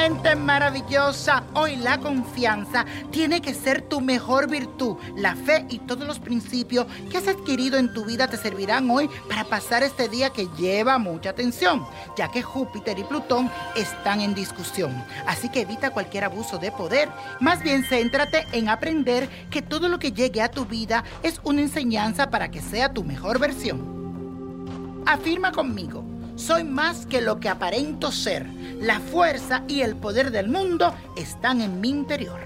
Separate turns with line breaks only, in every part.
gente maravillosa, hoy la confianza tiene que ser tu mejor virtud. La fe y todos los principios que has adquirido en tu vida te servirán hoy para pasar este día que lleva mucha atención, ya que Júpiter y Plutón están en discusión. Así que evita cualquier abuso de poder. Más bien céntrate en aprender que todo lo que llegue a tu vida es una enseñanza para que sea tu mejor versión. Afirma conmigo soy más que lo que aparento ser. La fuerza y el poder del mundo están en mi interior.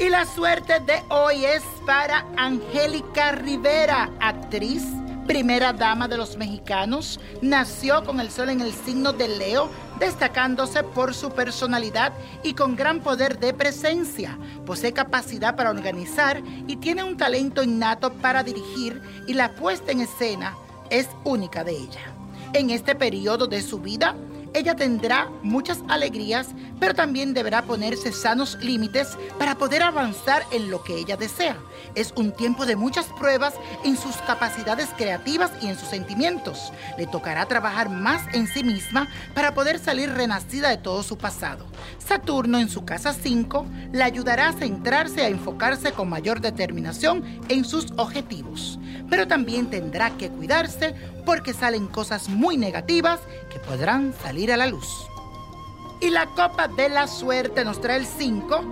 Y la suerte de hoy es para Angélica Rivera, actriz, primera dama de los mexicanos. Nació con el sol en el signo de Leo, destacándose por su personalidad y con gran poder de presencia. Posee capacidad para organizar y tiene un talento innato para dirigir y la puesta en escena es única de ella. En este periodo de su vida, ella tendrá muchas alegrías, pero también deberá ponerse sanos límites para poder avanzar en lo que ella desea. Es un tiempo de muchas pruebas en sus capacidades creativas y en sus sentimientos. Le tocará trabajar más en sí misma para poder salir renacida de todo su pasado. Saturno en su casa 5 le ayudará a centrarse, a enfocarse con mayor determinación en sus objetivos. Pero también tendrá que cuidarse porque salen cosas muy negativas que podrán salir a la luz. Y la copa de la suerte nos trae el 5,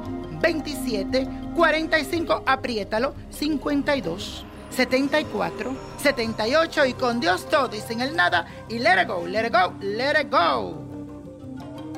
27, 45, apriétalo, 52, 74, 78 y con Dios todo y sin el nada y let it go, let it go, let it go.